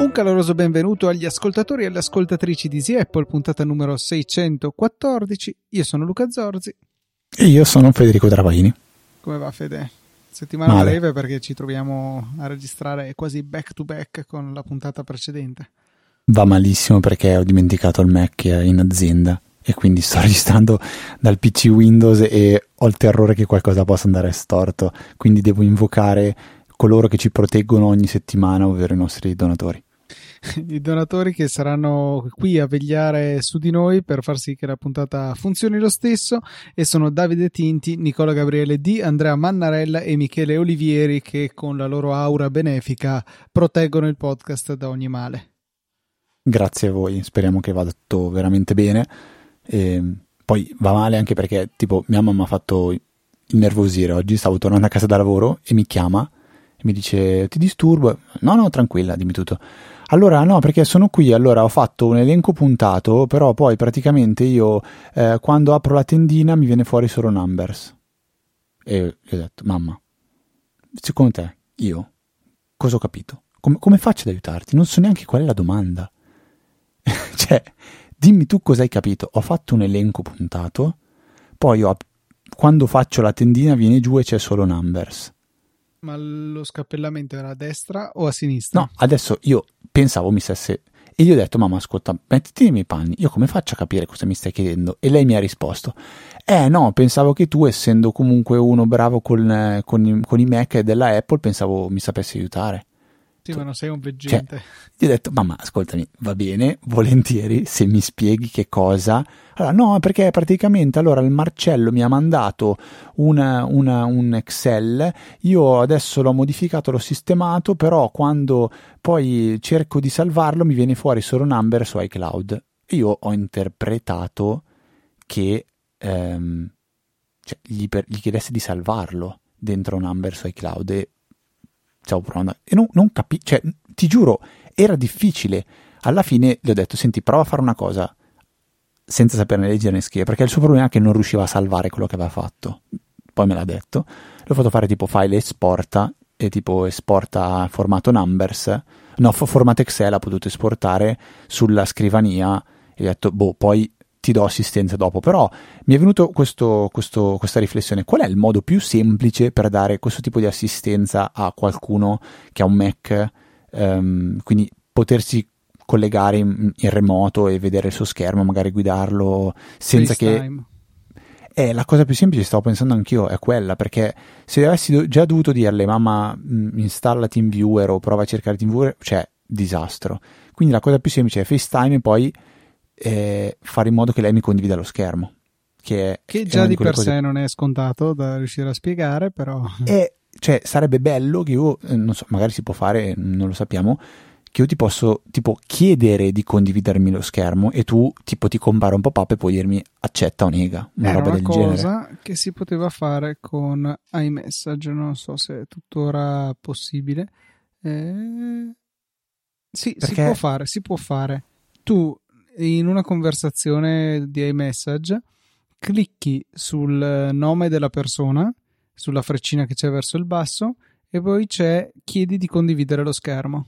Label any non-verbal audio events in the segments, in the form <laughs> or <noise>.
Un caloroso benvenuto agli ascoltatori e alle ascoltatrici di Easy Apple, puntata numero 614. Io sono Luca Zorzi. E io sono Federico Travaini. Come va Fede? Settimana Male. breve perché ci troviamo a registrare quasi back to back con la puntata precedente. Va malissimo perché ho dimenticato il Mac in azienda e quindi sto <laughs> registrando dal PC Windows e ho il terrore che qualcosa possa andare storto, quindi devo invocare coloro che ci proteggono ogni settimana, ovvero i nostri donatori. <laughs> I donatori che saranno qui a vegliare su di noi per far sì che la puntata funzioni lo stesso e sono Davide Tinti, Nicola Gabriele D, Andrea Mannarella e Michele Olivieri che con la loro aura benefica proteggono il podcast da ogni male. Grazie a voi, speriamo che vada tutto veramente bene. E poi va male anche perché tipo mia mamma ha fatto innervosire oggi, stavo tornando a casa da lavoro e mi chiama e mi dice ti disturbo? No, no, tranquilla, dimmi tutto. Allora, no, perché sono qui, allora ho fatto un elenco puntato, però poi praticamente io eh, quando apro la tendina mi viene fuori solo numbers. E gli ho detto, mamma, secondo te, io, cosa ho capito? Come, come faccio ad aiutarti? Non so neanche qual è la domanda. <laughs> cioè, dimmi tu cosa hai capito. Ho fatto un elenco puntato, poi ho, quando faccio la tendina viene giù e c'è solo numbers. Ma lo scappellamento era a destra o a sinistra? No, adesso io pensavo mi stesse. E gli ho detto, mamma, ascolta, mettiti nei miei panni. Io come faccio a capire cosa mi stai chiedendo? E lei mi ha risposto, eh no, pensavo che tu, essendo comunque uno bravo con, con, i, con i Mac della Apple, pensavo mi sapessi aiutare. Ma non sei un veggente. Cioè, gli ho detto, mamma, ascoltami, va bene, volentieri, se mi spieghi che cosa. Allora, no, perché praticamente allora il Marcello mi ha mandato una, una, un Excel, io adesso l'ho modificato, l'ho sistemato, però quando poi cerco di salvarlo mi viene fuori solo number su iCloud. Io ho interpretato che ehm, cioè, gli, per, gli chiedesse di salvarlo dentro un number su iCloud e stavo provando e non, non capisco, cioè ti giuro, era difficile. Alla fine gli ho detto, senti, prova a fare una cosa senza saperne leggere né scrivere, perché il suo problema è che non riusciva a salvare quello che aveva fatto. Poi me l'ha detto. L'ho fatto fare tipo file esporta e tipo esporta formato numbers. No, formato Excel ha potuto esportare sulla scrivania e gli ho detto, boh, poi ti do assistenza dopo. Però mi è venuto questo, questo, questa riflessione: qual è il modo più semplice per dare questo tipo di assistenza a qualcuno che ha un Mac? Um, quindi potersi collegare in, in, remoto e vedere il suo schermo, magari guidarlo senza FaceTime. che. Eh, la cosa più semplice, stavo pensando anch'io, è quella, perché se avessi do- già dovuto dirle, mamma, mh, installa TeamViewer o prova a cercare TeamViewer, cioè, disastro. Quindi la cosa più semplice è FaceTime e poi fare in modo che lei mi condivida lo schermo. Che, è, che è già di, per cose... sé non è scontato da riuscire a spiegare, però. E, cioè, sarebbe bello che io, eh, non so, magari si può fare, non lo sappiamo, che io ti posso tipo chiedere di condividermi lo schermo e tu tipo ti compare un pop-up e puoi dirmi accetta o nega, una Era roba una del cosa genere. che si poteva fare con iMessage, non so se è tuttora possibile. Eh... Sì, Perché- si può fare, si può fare. Tu in una conversazione di iMessage clicchi sul nome della persona, sulla freccina che c'è verso il basso e poi c'è chiedi di condividere lo schermo.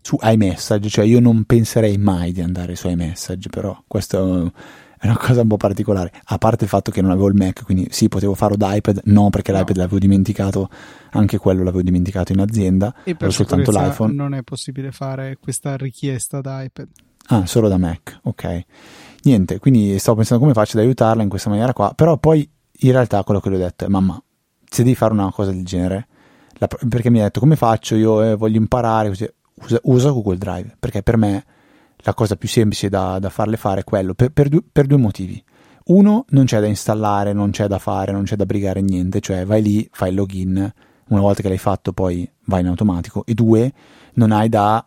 Su iMessage, cioè io non penserei mai di andare su iMessage, però questo è una cosa un po' particolare. A parte il fatto che non avevo il Mac, quindi sì, potevo farlo da iPad, no perché No. l'iPad l'avevo dimenticato, anche quello l'avevo dimenticato in azienda, E per soltanto l'iPhone. non è possibile fare questa richiesta da iPad. Ah, solo da Mac, ok. Niente, quindi stavo pensando come faccio ad aiutarla in questa maniera qua, però poi in realtà quello che le ho detto è mamma, se devi fare una cosa del genere, la- perché mi ha detto come faccio, io eh, voglio imparare, così, usa, usa Google Drive, perché per me la cosa più semplice da, da farle fare è quello, per, per due, per due motivi. Uno, non c'è da installare, non c'è da fare, non c'è da brigare niente, cioè vai lì, fai il login, una volta che l'hai fatto poi vai in automatico. E due, non hai da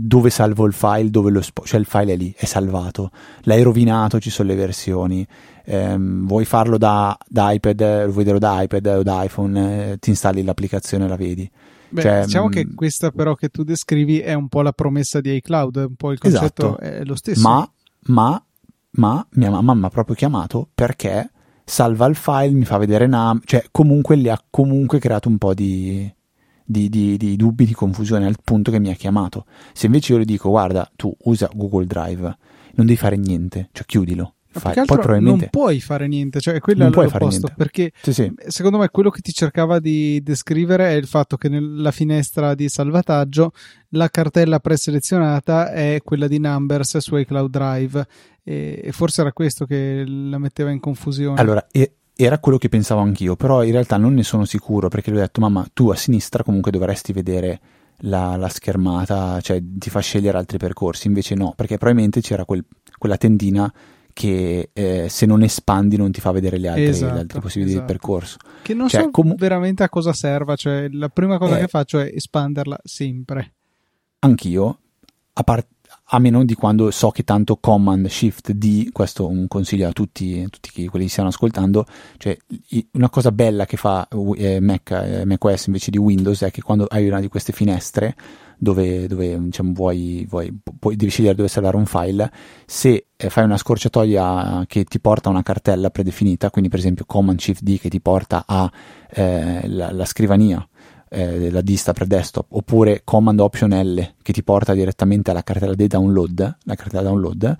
dove salvo il file, dove lo spo- cioè il file è lì, è salvato, l'hai rovinato, ci sono le versioni, Ehm, vuoi farlo da, da iPad, vuoi vederlo da iPad o da iPhone, eh, ti installi l'applicazione e la vedi. Beh, Cioè, diciamo mh, che questa però che tu descrivi è un po' la promessa di iCloud, un po' il concetto Esatto. è lo stesso. Ma, ma, ma mia mamma mi ha proprio chiamato perché salva il file, mi fa vedere NAM, cioè comunque le ha comunque creato un po' di, di, di, di, dubbi, di confusione al punto che mi ha chiamato. Se invece io le dico guarda, tu usa Google Drive, non devi fare niente, cioè chiudilo. Fai. Poi probabilmente... non puoi fare niente, cioè quello non è l'opposto, perché sì, sì. secondo me quello che ti cercava di descrivere è il fatto che nella finestra di salvataggio la cartella preselezionata è quella di Numbers su iCloud Drive e, forse era questo che la metteva in confusione. Allora, era quello che pensavo anch'io, però in realtà non ne sono sicuro perché gli ho detto mamma tu a sinistra comunque dovresti vedere la, la, schermata, cioè ti fa scegliere altri percorsi, invece no, perché probabilmente c'era quel, quella tendina che eh, se non espandi non ti fa vedere le altre, esatto, le altre possibilità esatto. di percorso. Che non cioè, so com- veramente a cosa serva, cioè la prima cosa eh, che faccio è espanderla sempre. Anch'io, a parte a meno di quando so che tanto Command Shift D, questo un consiglio a tutti, tutti quelli che stiano ascoltando, cioè una cosa bella che fa eh, Mac, eh, macOS invece di Windows è che quando hai una di queste finestre dove, dove diciamo, vuoi, vuoi, poi devi scegliere dove salvare un file, se eh, fai una scorciatoia che ti porta a una cartella predefinita, quindi per esempio Command Shift D che ti porta alla eh, scrivania, eh, la dista per desktop oppure Command Option L che ti porta direttamente alla cartella dei download, la cartella download,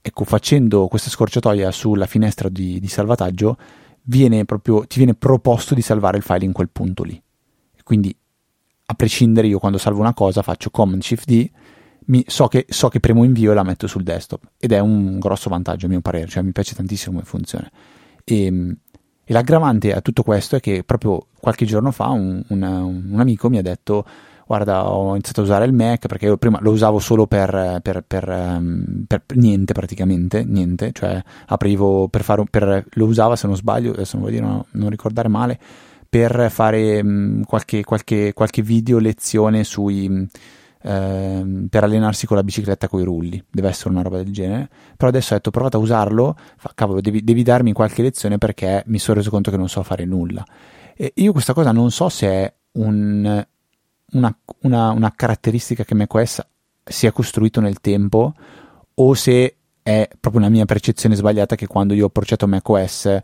ecco facendo questa scorciatoia sulla finestra di, di salvataggio viene proprio, ti viene proposto di salvare il file in quel punto lì. Quindi a prescindere io quando salvo una cosa faccio Command Shift D mi, so, che, so, che, premo invio e la metto sul desktop ed è un grosso vantaggio a mio parere, cioè mi piace tantissimo come funziona. E, ehm, e l'aggravante a tutto questo è che proprio qualche giorno fa un, una, un, amico mi ha detto guarda ho iniziato a usare il Mac perché io prima lo usavo solo per, per, per, um, per niente praticamente, niente, cioè aprivo per fare, lo usava se non sbaglio, adesso non voglio dire, no, non ricordare male, per fare qualche, qualche, qualche video lezione sui Ehm, per allenarsi con la bicicletta con i rulli, deve essere una roba del genere. Però adesso ho detto provate a usarlo, fa, cavolo, devi, devi, darmi qualche lezione perché mi sono reso conto che non so fare nulla. E io questa cosa non so se è un, una, una, una caratteristica che macOS si è costruito nel tempo o se è proprio una mia percezione sbagliata che quando io ho approcciato macOS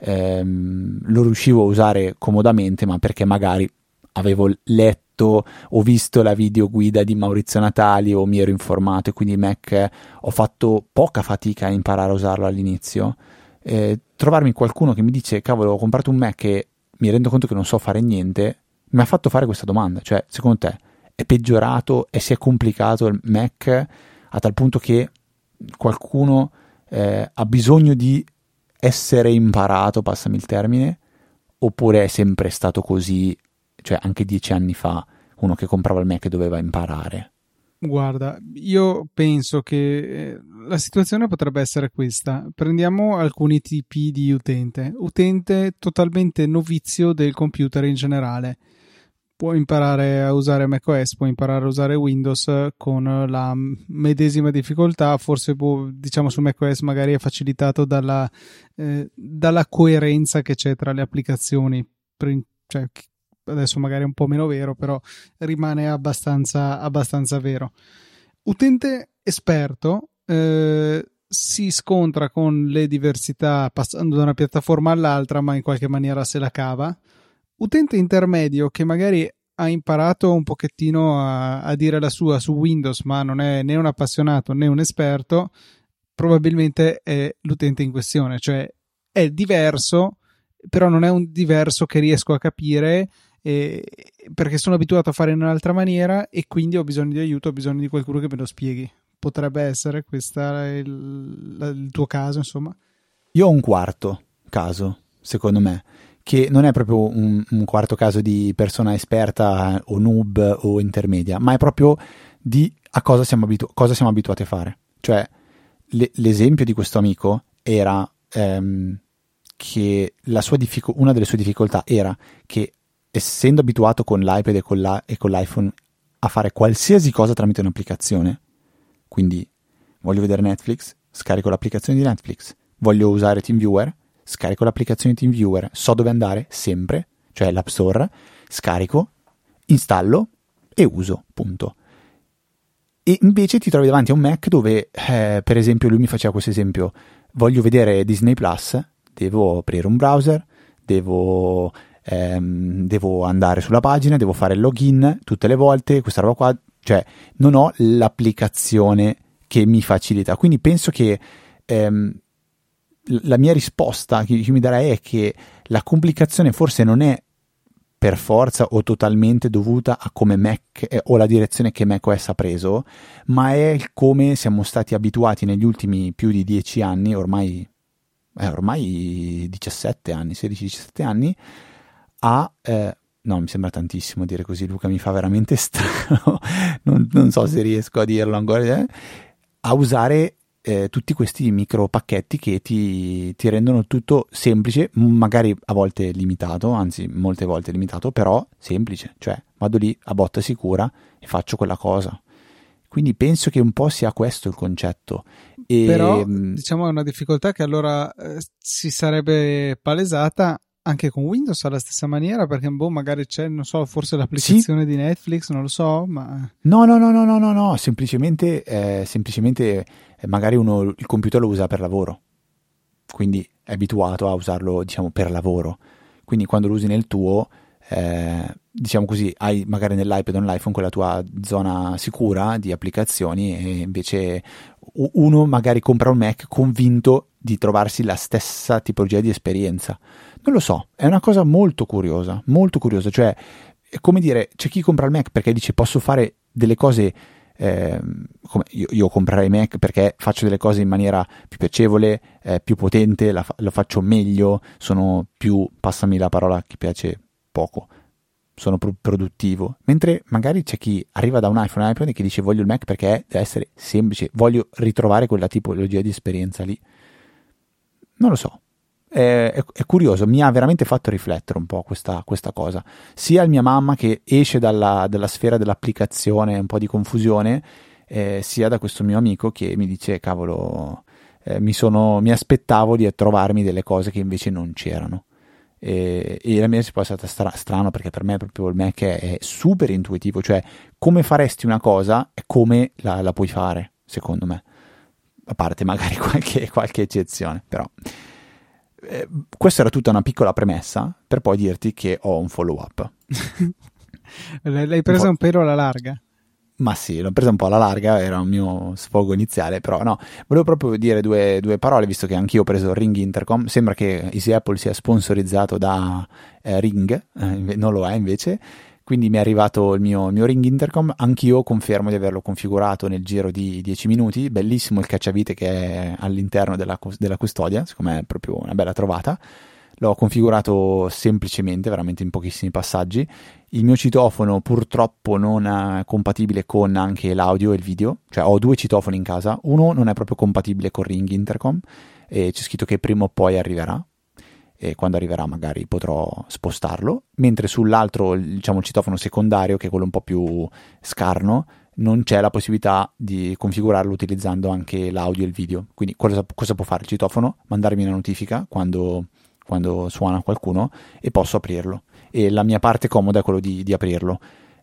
ehm, lo riuscivo a usare comodamente, ma perché magari avevo letto o visto la videoguida di Maurizio Natali o mi ero informato e quindi Mac ho fatto poca fatica a imparare a usarlo all'inizio. Eh, trovarmi qualcuno che mi dice cavolo ho comprato un Mac e mi rendo conto che non so fare niente, mi ha fatto fare questa domanda, cioè secondo te è peggiorato e si è complicato il Mac a tal punto che qualcuno eh, ha bisogno di essere imparato, passami il termine, oppure è sempre stato così cioè anche dieci anni fa uno che comprava il Mac doveva imparare. Guarda, io penso che eh, la situazione potrebbe essere questa. Prendiamo alcuni tipi di utente. Utente totalmente novizio del computer in generale. Può imparare a usare macOS, può imparare a usare Windows con la medesima difficoltà. Forse può, diciamo su macOS magari è facilitato dalla, eh, dalla coerenza che c'è tra le applicazioni. Cioè, adesso magari è un po' meno vero, però rimane abbastanza, abbastanza vero. Utente esperto eh, si scontra con le diversità passando da una piattaforma all'altra, ma in qualche maniera se la cava. Utente intermedio che magari ha imparato un pochettino a, a dire la sua su Windows, ma non è né un appassionato né un esperto, probabilmente è l'utente in questione, cioè è diverso, però non è un diverso che riesco a capire eh, perché sono abituato a fare in un'altra maniera e quindi ho bisogno di aiuto, ho bisogno di qualcuno che me lo spieghi. Potrebbe essere questo il, il tuo caso, insomma. Io ho un quarto caso, secondo me, che non è proprio un, un quarto caso di persona esperta o noob o intermedia, ma è proprio di a cosa siamo, abitu- cosa siamo abituati a fare. Cioè, le, l'esempio di questo amico era ehm, che diffic- una delle sue difficoltà era che essendo abituato con l'iPad e con, la, e con l'iPhone a fare qualsiasi cosa tramite un'applicazione, quindi voglio vedere Netflix, scarico l'applicazione di Netflix, voglio usare TeamViewer, scarico l'applicazione TeamViewer, so dove andare sempre, cioè l'App Store, scarico, installo e uso, punto. e invece ti trovi davanti a un Mac dove, eh, per esempio, lui mi faceva questo esempio, voglio vedere Disney Plus, devo aprire un browser, devo, ehm, devo andare sulla pagina, devo fare il login tutte le volte, questa roba qua, cioè non ho l'applicazione che mi facilita. Quindi penso che ehm, la mia risposta che, che mi darei è che la complicazione forse non è per forza o totalmente dovuta a come Mac eh, o la direzione che macOS ha preso, ma è come siamo stati abituati negli ultimi più di dieci anni, ormai, eh, ormai 17 anni, 16-17 anni, a... Eh, no, mi sembra tantissimo dire così, Luca mi fa veramente <laughs> strano, non, non so se riesco a dirlo ancora, eh, a usare eh, tutti questi micro pacchetti che ti, ti, rendono tutto semplice, magari a volte limitato, anzi molte volte limitato, però semplice, cioè vado lì a botta sicura e faccio quella cosa. Quindi penso che un po' sia questo il concetto. E, però diciamo è una difficoltà che allora eh, si sarebbe palesata anche con Windows alla stessa maniera perché boh, magari c'è, non so, forse l'applicazione sì. di Netflix, non lo so, ma... No, no, no, no, no, no, no. semplicemente, eh, semplicemente eh, magari uno il computer lo usa per lavoro, quindi è abituato a usarlo, diciamo, per lavoro. Quindi quando lo usi nel tuo, eh, diciamo così, hai magari nell'iPad o nell'iPhone quella tua zona sicura di applicazioni e invece uno magari compra un Mac convinto di trovarsi la stessa tipologia di esperienza. Non lo so, è una cosa molto curiosa, molto curiosa, cioè è come dire, c'è chi compra il Mac perché dice posso fare delle cose eh, io, io, comprerei Mac perché faccio delle cose in maniera più piacevole, eh, più potente, la, lo faccio meglio, sono più, passami la parola che piace poco, sono produttivo. Mentre magari c'è chi arriva da un iPhone, un iPhone e che dice voglio il Mac perché deve essere semplice, voglio ritrovare quella tipologia di esperienza lì. Non lo so, è, è, è, curioso, mi ha veramente fatto riflettere un po' questa, questa cosa. Sia mia mamma che esce dalla, dalla, sfera dell'applicazione, un po' di confusione, eh, sia da questo mio amico che mi dice, cavolo, eh, mi, sono, mi, aspettavo di trovarmi delle cose che invece non c'erano. E, e la mia risposta è stata stra- strano perché per me proprio il Mac è, è, super intuitivo, cioè come faresti una cosa e come la, la puoi fare, secondo me. A parte magari <laughs> qualche, qualche eccezione, però eh, questa era tutta una piccola premessa per poi dirti che ho un follow up. <laughs> L'hai presa un, un pelo alla larga? Ma sì, l'ho presa un po' alla larga, era un mio sfogo iniziale, però no, volevo proprio dire due, due parole, visto che anch'io ho preso Ring Intercom, sembra che Easy Apple sia sponsorizzato da eh, Ring, eh, non lo è invece, quindi mi è arrivato il mio, mio, ring intercom, anch'io confermo di averlo configurato nel giro di 10 minuti, bellissimo il cacciavite che è all'interno della, della custodia, secondo me è proprio una bella trovata, l'ho configurato semplicemente, veramente in pochissimi passaggi, il mio citofono purtroppo non è compatibile con anche l'audio e il video, cioè ho due citofoni in casa, uno non è proprio compatibile con ring intercom e c'è scritto che prima o poi arriverà, e quando arriverà magari potrò spostarlo, mentre sull'altro, diciamo il citofono secondario, che è quello un po' più scarno, non c'è la possibilità di configurarlo utilizzando anche l'audio e il video. Quindi cosa, cosa può fare il citofono? Mandarmi una notifica quando, quando, suona qualcuno e posso aprirlo. E la mia parte comoda è quello di, di aprirlo.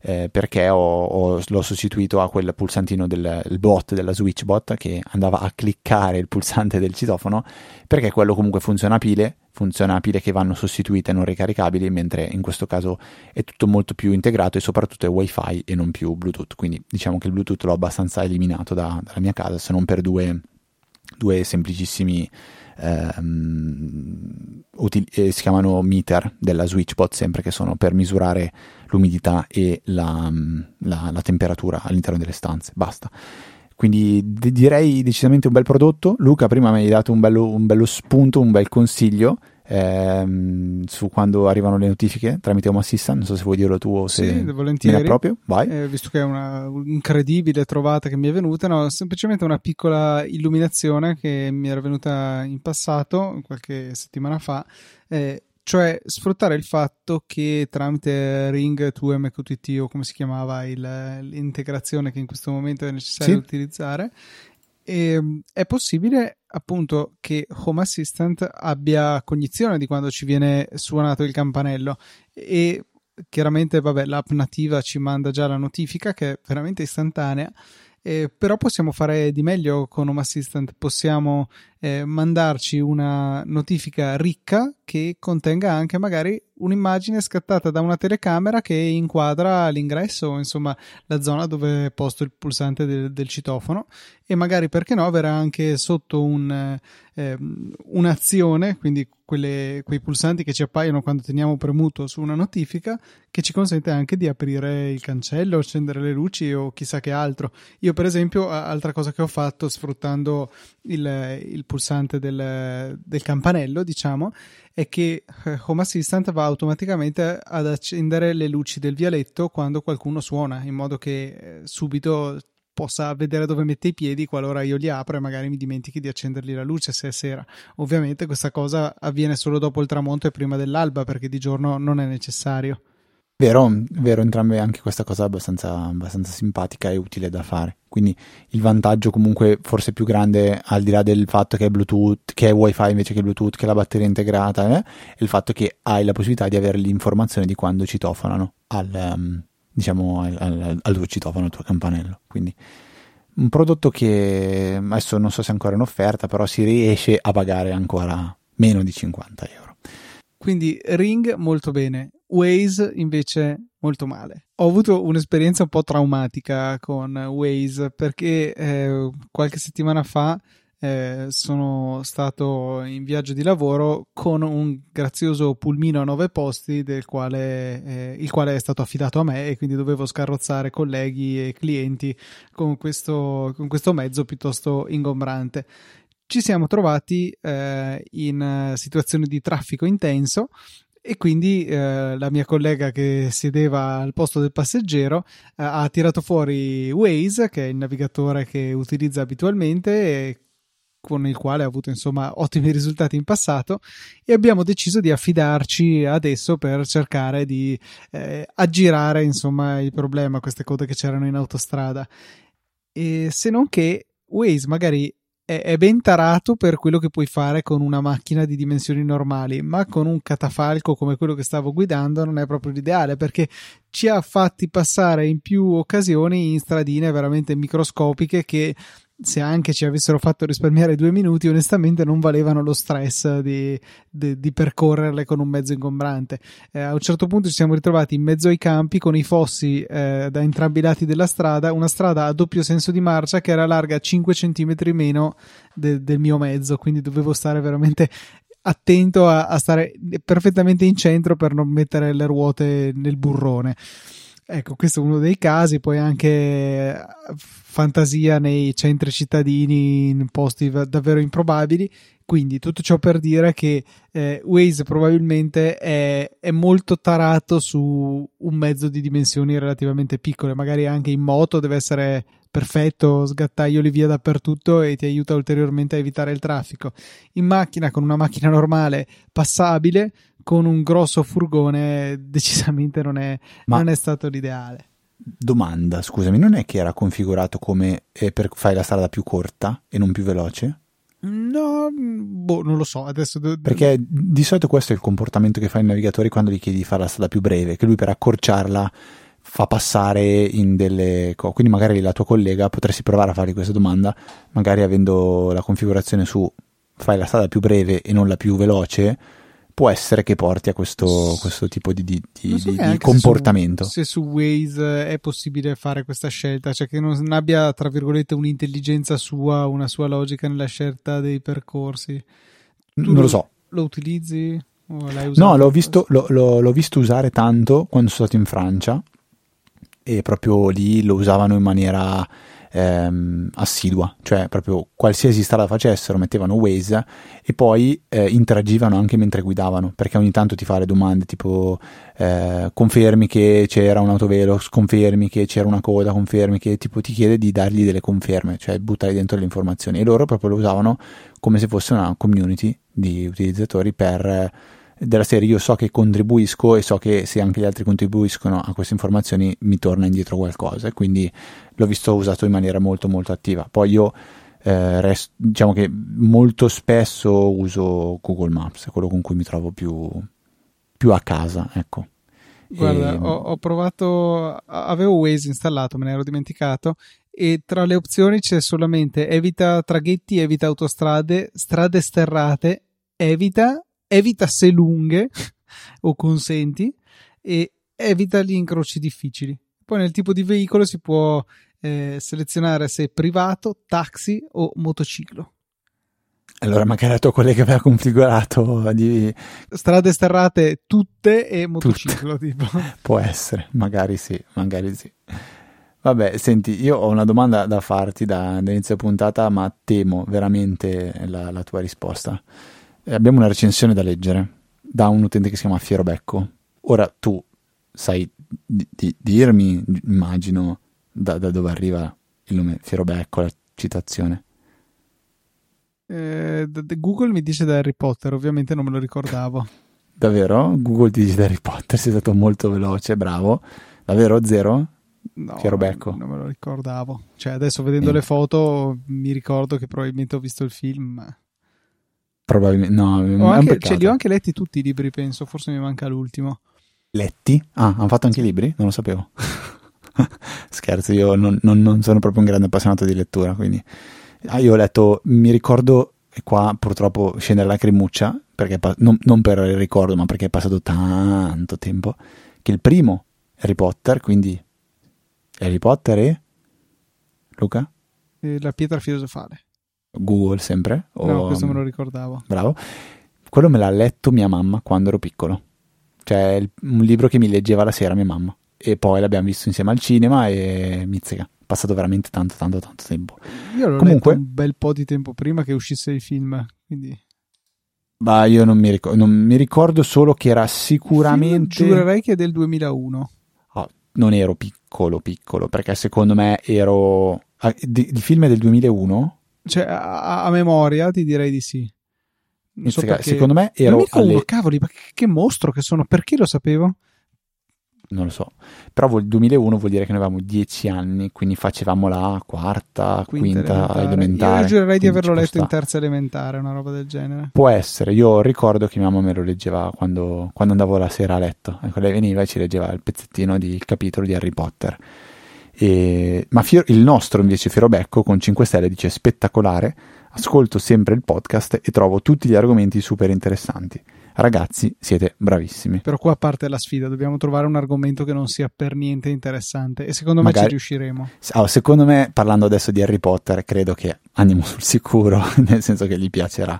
Eh, perché ho, ho, l'ho sostituito a quel pulsantino del bot della SwitchBot che andava a cliccare il pulsante del citofono perché quello comunque funziona a pile funziona a pile che vanno sostituite e non ricaricabili, mentre in questo caso è tutto molto più integrato e soprattutto è wifi e non più Bluetooth. Quindi diciamo che il Bluetooth l'ho abbastanza eliminato da, dalla mia casa, se non per due, due semplicissimi ehm, util- eh, si chiamano meter della SwitchBot, sempre che sono per misurare l'umidità e la, la, la temperatura all'interno delle stanze. Basta. Quindi d- direi decisamente un bel prodotto. Luca prima mi hai dato un bello, un bello spunto, un bel consiglio ehm, su quando arrivano le notifiche tramite Home Assistant. Non so se vuoi dirlo tu o se sì, volentieri. proprio. Vai. Eh, visto che è una incredibile trovata che mi è venuta, no, semplicemente una piccola illuminazione che mi era venuta in passato, qualche settimana fa. Eh, cioè sfruttare il fatto che tramite Ring 2 MQTT o come si chiamava il, l'integrazione che in questo momento è necessario sì. utilizzare e, ehm, è possibile appunto che Home Assistant abbia cognizione di quando ci viene suonato il campanello? E chiaramente vabbè l'app nativa ci manda già la notifica che è veramente istantanea eh, però possiamo fare di meglio con Home Assistant, possiamo eh, mandarci una notifica ricca che contenga anche magari un'immagine scattata da una telecamera che inquadra l'ingresso, insomma la zona dove è posto il pulsante del, del citofono e magari perché no verrà anche sotto un, eh, un'azione, quindi quelle, quei pulsanti che ci appaiono quando teniamo premuto su una notifica che ci consente anche di aprire il cancello, accendere le luci o chissà che altro. Io per esempio, altra cosa che ho fatto sfruttando il, il pulsante del, del campanello, diciamo, è che eh, Home Assistant va automaticamente ad accendere le luci del vialetto quando qualcuno suona, in modo che eh, subito possa vedere dove mette i piedi qualora io li apro e magari mi dimentichi di accendergli la luce se è sera. Ovviamente questa cosa avviene solo dopo il tramonto e prima dell'alba perché di giorno non è necessario. Vero, vero, entrambe anche questa cosa abbastanza, abbastanza simpatica e utile da fare. Quindi il vantaggio comunque forse più grande, al di là del fatto che è Bluetooth, che è Wi-Fi invece che Bluetooth, che la batteria integrata, eh, è il fatto che hai la possibilità di avere l'informazione di quando citofonano al, um, diciamo, al, al, al tuo citofono, al tuo campanello. Quindi un prodotto che adesso non so se è ancora in offerta, però si riesce a pagare ancora meno di 50 euro. Quindi Ring molto bene, Waze invece molto male. Ho avuto un'esperienza un po' traumatica con Waze perché eh, qualche settimana fa eh, sono stato in viaggio di lavoro con un grazioso pulmino a nove posti quale, eh, il quale è stato affidato a me e quindi dovevo scarrozzare colleghi e clienti con questo, con questo mezzo piuttosto ingombrante. Ci siamo trovati eh, in situazioni di traffico intenso e quindi eh, la mia collega che sedeva al posto del passeggero eh, ha tirato fuori Waze, che è il navigatore che utilizza abitualmente e con il quale ha avuto insomma ottimi risultati in passato e abbiamo deciso di affidarci adesso per cercare di eh, aggirare insomma il problema, queste code che c'erano in autostrada. E se non che Waze magari è, è ben tarato per quello che puoi fare con una macchina di dimensioni normali, ma con un catafalco come quello che stavo guidando non è proprio l'ideale perché ci ha fatti passare in più occasioni in stradine veramente microscopiche che se anche ci avessero fatto risparmiare due minuti, onestamente non valevano lo stress di, di, di percorrerle con un mezzo ingombrante. Eh, a un certo punto ci siamo ritrovati in mezzo ai campi con i fossi eh, da entrambi i lati della strada, una strada a doppio senso di marcia che era larga 5 cm meno de, del mio mezzo, quindi dovevo stare veramente attento a, a stare perfettamente in centro per non mettere le ruote nel burrone. Ecco, questo è uno dei casi, poi anche eh, fantasia nei centri cittadini in posti davvero improbabili. Quindi tutto ciò per dire che eh, Waze probabilmente è, è, molto tarato su un mezzo di dimensioni relativamente piccole, magari anche in moto deve essere perfetto, sgattaioli via dappertutto e ti aiuta ulteriormente a evitare il traffico. In macchina, con una macchina normale passabile, con un grosso furgone decisamente non è, non è stato l'ideale. Domanda, scusami, non è che era configurato come eh, per fare la strada più corta e non più veloce? No, boh, non lo so. Adesso de- Perché di solito questo è il comportamento che fa i navigatori quando gli chiedi di fare la strada più breve, che lui per accorciarla fa passare in delle cose. Quindi magari la tua collega potresti provare a fargli questa domanda, magari avendo la configurazione su fai la strada più breve e non la più veloce può essere che porti a questo, questo tipo di, di, di, so di comportamento. Se su, se su, Waze è possibile fare questa scelta, cioè che non abbia, tra virgolette, un'intelligenza sua, una sua logica nella scelta dei percorsi. Tu non lo so. Lo utilizzi? no, l'ho visto, l'ho, l'ho, l'ho visto usare tanto quando sono stato in Francia e proprio lì lo usavano in maniera ehm, assidua, cioè proprio qualsiasi strada facessero mettevano Waze e poi eh, interagivano anche mentre guidavano, perché ogni tanto ti fa le domande tipo eh, confermi che c'era un autovelo, confermi che c'era una coda, confermi che tipo ti chiede di dargli delle conferme, cioè buttare dentro le informazioni. E loro proprio lo usavano come se fosse una community di utilizzatori per della serie. Io so che contribuisco e so che se anche gli altri contribuiscono a queste informazioni mi torna indietro qualcosa. E quindi l'ho visto usato in maniera molto molto attiva. Poi io eh, rest, diciamo che molto spesso uso Google Maps è quello con cui mi trovo più, più a casa ecco. Guarda, e... ho, ho, provato, avevo Waze installato, me ne ero dimenticato e tra le opzioni c'è solamente evita traghetti, evita autostrade, strade sterrate, evita, evita se lunghe o consenti e evita gli incroci difficili. Poi nel tipo di veicolo si può eh, selezionare se privato, taxi o motociclo. Allora magari la tua collega aveva configurato di... Strade sterrate tutte e motociclo tutte. tipo. <laughs> Può essere, magari sì, magari sì. Vabbè, senti, io ho una domanda da farti da, da inizio puntata, ma temo veramente la, la tua risposta. Eh, abbiamo una recensione da leggere da un utente che si chiama Fierobecco. Ora tu sai di, di, dirmi, immagino, da, da, dove arriva il nome Fierobecco, la citazione. Eh, Google mi dice da Harry Potter, ovviamente non me lo ricordavo. <laughs> Davvero? Google ti dice da Harry Potter, sei stato molto veloce, bravo. Davvero? Zero? No, Fierobecco. non me lo ricordavo. Cioè, adesso vedendo eh. le foto mi ricordo che probabilmente ho visto il film. Ma... Probabilmente, no, anche, cioè, li ho anche letti tutti i libri, penso, forse mi manca l'ultimo. Letti? Ah, hanno fatto anche i libri? Non lo sapevo. <laughs> Scherzo, io non, non, non, sono proprio un grande appassionato di lettura, quindi... Ah, io ho letto, mi ricordo, e qua purtroppo scende la lacrimuccia, perché, non, non per il ricordo, ma perché è passato tanto tempo, che il primo Harry Potter, quindi Harry Potter e... Luca? La pietra filosofale. Google sempre? O... No, questo me lo ricordavo. Bravo. Quello me l'ha letto mia mamma quando ero piccolo. Cioè, un libro che mi leggeva la sera mia mamma. E poi l'abbiamo visto insieme al cinema e mizzica. È passato veramente tanto, tanto, tanto tempo. Io l'ho Comunque, letto un bel po' di tempo prima che uscisse il film, quindi... Ma io non mi, ricordo, non mi ricordo solo che era sicuramente... Film, giurerei che è del 2001. Oh, non ero piccolo, piccolo, perché secondo me ero... Ah, il film è del 2001? Cioè, a, a memoria ti direi di sì. So perché... Secondo me ero 2001, alle... cavoli, ma che, che mostro che sono, perché lo sapevo? non lo so. Però il 2001 vuol dire che noi avevamo 10 anni, quindi facevamo la quarta, quinta, quinta elementare. elementare. Io giurerei di averlo letto in terza elementare, una roba del genere. Può essere, io ricordo che mia mamma me lo leggeva quando, quando andavo la sera a letto. Ecco, lei veniva e ci leggeva il pezzettino di il capitolo di Harry Potter. E, ma Fior, il nostro invece Fierobecco con 5 stelle dice spettacolare, ascolto sempre il podcast e trovo tutti gli argomenti super interessanti. Ragazzi, siete bravissimi. Però qua parte la sfida, dobbiamo trovare un argomento che non sia per niente interessante e secondo Magari... me ci riusciremo. Oh, secondo me, parlando adesso di Harry Potter, credo che andiamo <laughs> sul sicuro, <laughs> nel senso che gli piacerà.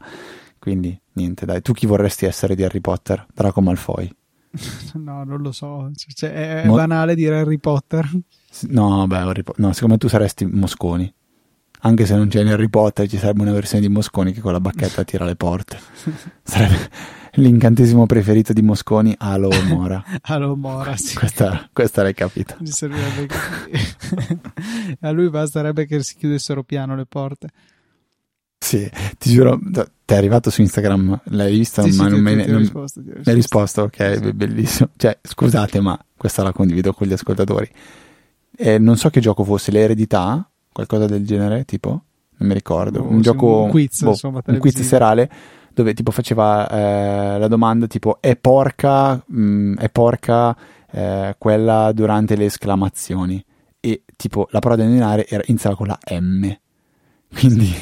Quindi, niente, dai, tu chi vorresti essere di Harry Potter? Draco Malfoy. <laughs> no, non lo so, cioè, è Mo... banale dire Harry Potter. No, beh, Harry Po- no, secondo me tu saresti Mosconi. Anche se non c'è in Harry Potter, ci sarebbe una versione di Mosconi che con la bacchetta tira le porte. <laughs> Sarebbe l'incantesimo preferito di Mosconi, Alo Mora. <laughs> Alo Mora, sì. Questa, questa l'hai capita. A lui basterebbe che si chiudessero piano le porte. Sì, ti giuro, ti è arrivato su Instagram, l'hai visto? Sì, ma sì, non me ne... risposto, mi hai risposto, ok, sì. bellissimo. Cioè, scusate, ma questa la condivido con gli ascoltatori. Eh, non so che gioco fosse, l'eredità, qualcosa del genere, tipo? Non mi ricordo. Oh, un gioco, un quiz, boh, insomma, un quiz serale dove tipo faceva eh, la domanda tipo è porca, mh, mm, è porca eh, quella durante le esclamazioni e tipo la parola da indovinare era, iniziava con la M. Quindi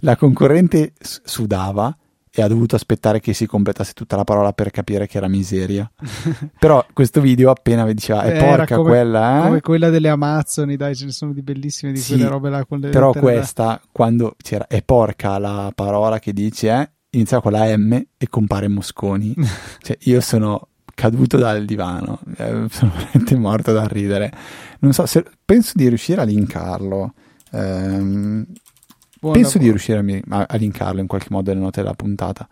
la concorrente sudava e ha dovuto aspettare che si completasse tutta la parola per capire che era miseria. <laughs> Però questo video appena diceva è porca come, quella, eh? Come quella delle Amazzoni, dai, ce ne sono di bellissime di sì, quelle robe là Però questa, quando c'era è porca la parola che dice, eh, inizia con la M e compare Mosconi. <laughs> cioè, io sono caduto dal divano, eh, sono veramente morto da ridere. Non so, se, penso di riuscire a linkarlo. Ehm, penso di riuscire a, a, linkarlo in qualche modo nelle note della puntata.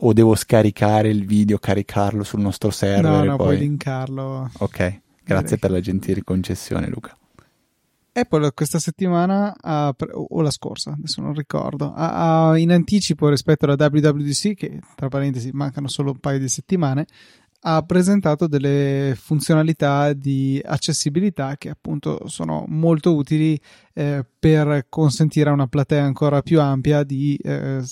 O devo scaricare il video, caricarlo sul nostro server? No, no, poi... puoi linkarlo. Ok, grazie Direi. per la gentile concessione, Luca. Apple questa settimana, ha, o la scorsa, adesso non ricordo, ha, in anticipo rispetto alla WWDC, che tra parentesi mancano solo un paio di settimane, ha presentato delle funzionalità di accessibilità che appunto sono molto utili eh, per consentire a una platea ancora più ampia di eh,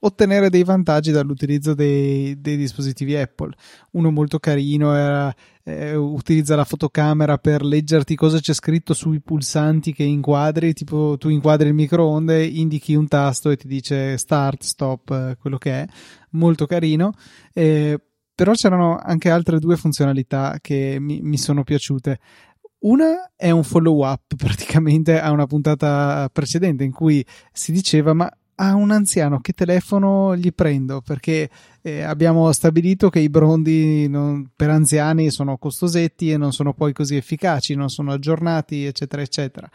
ottenere dei vantaggi dall'utilizzo dei, dei dispositivi Apple. Uno molto carino era eh, utilizza la fotocamera per leggerti cosa c'è scritto sui pulsanti che inquadri, tipo tu inquadri il microonde, indichi un tasto e ti dice start, stop, eh, quello che è, molto carino. Eh, però c'erano anche altre due funzionalità che mi, mi sono piaciute. Una è un follow up <laughs> praticamente a una puntata precedente in cui si diceva ma a un anziano che telefono gli prendo perché eh, abbiamo stabilito che i brondi non, per anziani sono costosetti e non sono poi così efficaci, non sono aggiornati, eccetera, eccetera.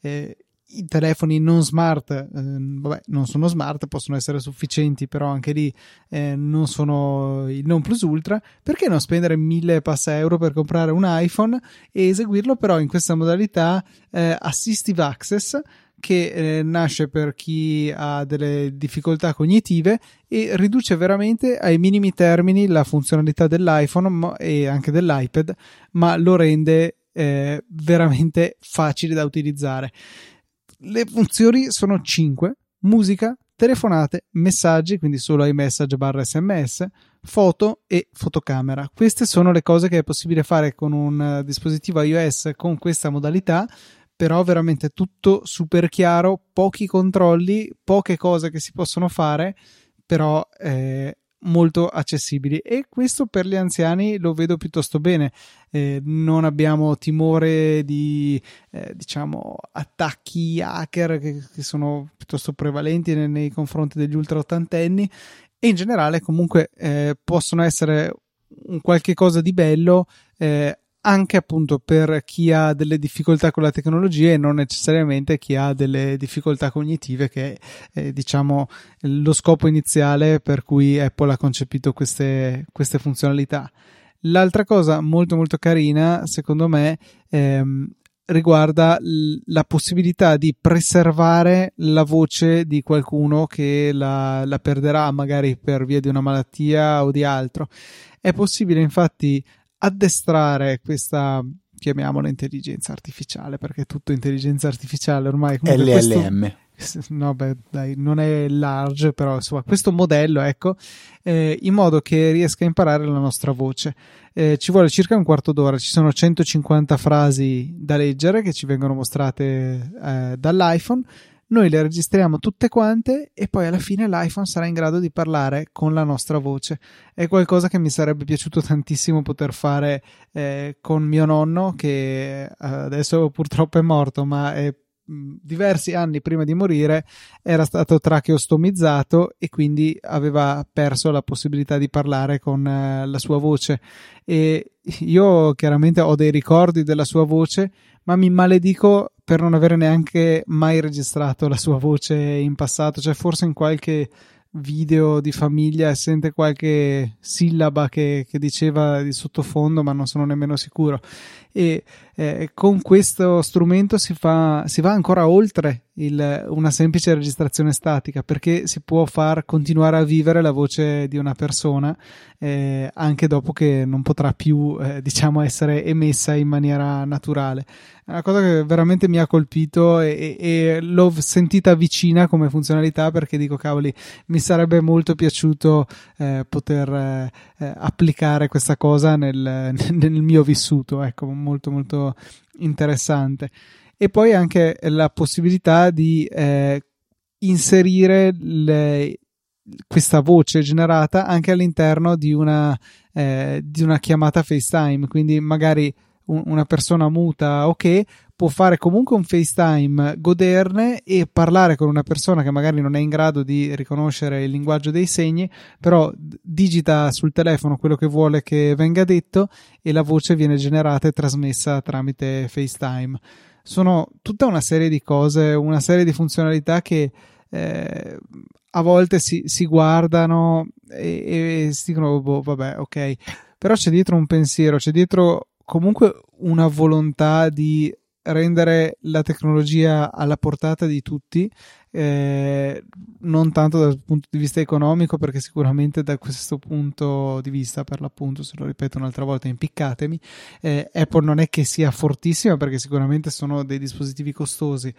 Eh, i telefoni non smart, eh, vabbè, non sono smart, possono essere sufficienti, però anche lì eh, non sono il non plus ultra. Perché non spendere mille passa euro per comprare un iPhone e eseguirlo però in questa modalità eh, assistive access? che eh, nasce per chi ha delle difficoltà cognitive e riduce veramente ai minimi termini la funzionalità dell'iPhone e anche dell'iPad, ma lo rende eh, veramente facile da utilizzare. Le funzioni sono 5: musica, telefonate, messaggi, quindi solo iMessage barra sms, foto e fotocamera. Queste sono le cose che è possibile fare con un dispositivo iOS con questa modalità però veramente tutto super chiaro, pochi controlli, poche cose che si possono fare, però eh, molto accessibili. E questo per gli anziani lo vedo piuttosto bene. Eh, non abbiamo timore di eh, diciamo attacchi hacker che, che, sono piuttosto prevalenti nei, nei confronti degli ultra ottantenni. E in generale comunque eh, possono essere un qualche cosa di bello eh, anche appunto per chi ha delle difficoltà con la tecnologia e non necessariamente chi ha delle difficoltà cognitive che è eh, diciamo lo scopo iniziale per cui Apple ha concepito queste, queste funzionalità. L'altra cosa molto molto carina secondo me ehm, riguarda la possibilità di preservare la voce di qualcuno che la, la perderà magari per via di una malattia o di altro. È possibile infatti addestrare questa chiamiamola intelligenza artificiale perché è tutto intelligenza artificiale ormai LLM questo, no beh dai non è large però insomma questo modello ecco eh, in modo che riesca a imparare la nostra voce. Eh, ci vuole circa un quarto d'ora ci sono 150 frasi da leggere che ci vengono mostrate eh, dall'iPhone noi le registriamo tutte quante e poi alla fine l'iPhone sarà in grado di parlare con la nostra voce. È qualcosa che mi sarebbe piaciuto tantissimo poter fare eh, con mio nonno, che eh, adesso purtroppo è morto, ma è diversi anni prima di morire era stato tracheostomizzato e quindi aveva perso la possibilità di parlare con eh, la sua voce e io chiaramente ho dei ricordi della sua voce ma mi maledico per non avere neanche mai registrato la sua voce in passato, cioè forse in qualche video di famiglia sente qualche sillaba che, che, diceva di sottofondo, ma non sono nemmeno sicuro. E eh, con questo strumento si, fa, si va ancora oltre il, una semplice registrazione statica perché si può far continuare a vivere la voce di una persona eh, anche dopo che non potrà più eh, diciamo essere emessa in maniera naturale. È una cosa che veramente mi ha colpito e, e, l'ho sentita vicina come funzionalità perché dico cavoli mi sarebbe molto piaciuto eh, poter eh, applicare questa cosa nel, <laughs> nel mio vissuto ecco molto molto interessante. E poi anche la possibilità di eh, inserire le, questa voce generata anche all'interno di una, eh, di una chiamata FaceTime, quindi magari un, una persona muta ok può fare comunque un FaceTime, goderne e parlare con una persona che magari non è in grado di riconoscere il linguaggio dei segni, però digita sul telefono quello che vuole che venga detto e la voce viene generata e trasmessa tramite FaceTime. Sono tutta una serie di cose, una serie di funzionalità che eh, a volte si, si guardano e, e, si dicono, boh, vabbè, ok, però c'è dietro un pensiero, c'è dietro comunque una volontà di rendere la tecnologia alla portata di tutti, eh, non tanto dal punto di vista economico, perché sicuramente da questo punto di vista, per l'appunto, se lo ripeto un'altra volta, impiccatemi, eh, Apple non è che sia fortissima, perché sicuramente sono dei dispositivi costosi,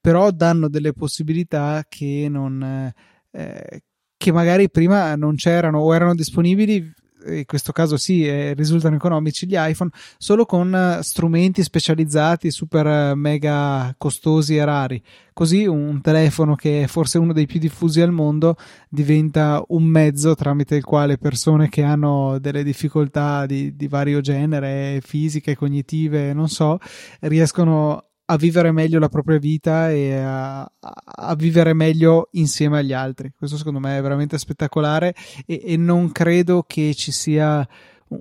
però danno delle possibilità che non... Eh, che magari prima non c'erano o erano disponibili in questo caso sì, eh, risultano economici gli iPhone, solo con uh, strumenti specializzati super uh, mega costosi e rari. Così un telefono che è forse uno dei più diffusi al mondo diventa un mezzo tramite il quale persone che hanno delle difficoltà di, di vario genere, fisiche, cognitive, non so, riescono a vivere meglio la propria vita e a, a, vivere meglio insieme agli altri. Questo secondo me è veramente spettacolare e, e non credo che ci sia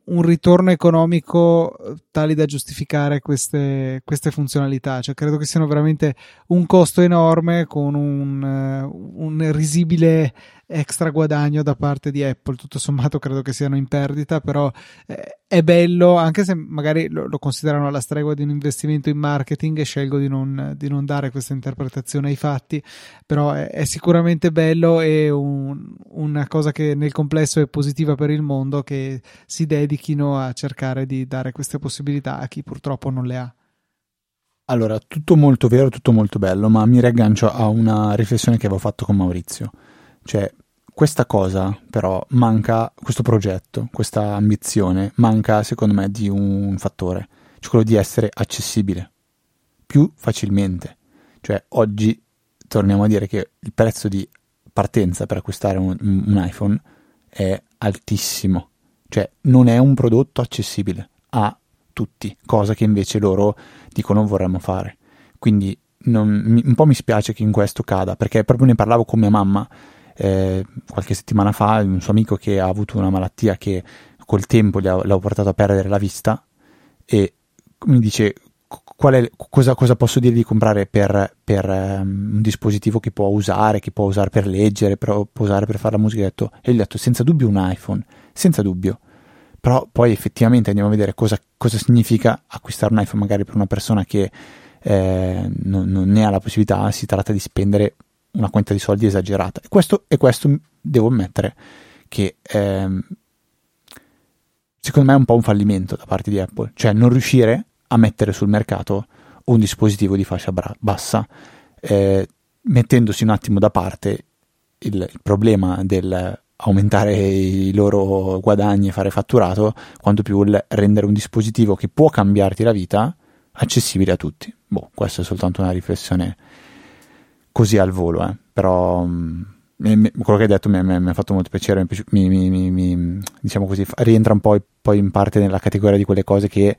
un ritorno economico tali da giustificare queste, queste, funzionalità. Cioè, credo che siano veramente un costo enorme con un, un risibile extra guadagno da parte di Apple. Tutto sommato credo che siano in perdita, però eh, è bello, anche se magari lo, lo, considerano alla stregua di un investimento in marketing e scelgo di non, di non dare questa interpretazione ai fatti, però è, è sicuramente bello e un, una cosa che nel complesso è positiva per il mondo che si dedichino a cercare di dare queste possibilità a chi purtroppo non le ha. Allora, tutto molto vero, tutto molto bello, ma mi riaggancio a una riflessione che avevo fatto con Maurizio. Cioè, questa cosa però manca, questo progetto, questa ambizione manca secondo me di un fattore, cioè quello di essere accessibile più facilmente. Cioè oggi torniamo a dire che il prezzo di partenza per acquistare un, un iPhone è altissimo, cioè non è un prodotto accessibile a tutti, cosa che invece loro dicono vorremmo fare. Quindi non, un po' mi spiace che in questo cada, perché proprio ne parlavo con mia mamma eh, qualche settimana fa un suo amico che ha avuto una malattia che col tempo gli ha, l'ha portato a perdere la vista e mi dice è, cosa, cosa, posso dire di comprare per, per um, un dispositivo che può usare, che può usare per leggere, però può usare per fare la musica. Detto, e gli ho detto senza dubbio un iPhone, senza dubbio. Però poi effettivamente andiamo a vedere cosa, cosa significa acquistare un iPhone magari per una persona che eh, non, non ne ha la possibilità, si tratta di spendere una quantità di soldi esagerata. E questo, e questo devo ammettere che ehm, secondo me è un po' un fallimento da parte di Apple, cioè non riuscire a mettere sul mercato un dispositivo di fascia bra- bassa, eh, mettendosi un attimo da parte il, il problema del aumentare i loro guadagni e fare fatturato, quanto più il rendere un dispositivo che può cambiarti la vita accessibile a tutti. Boh, questa è soltanto una riflessione così al volo, eh. però mh, mm, quello che hai detto mi, mi, mi, ha fatto molto piacere, mi, mi, diciamo così, rientra un po' poi in parte nella categoria di quelle cose che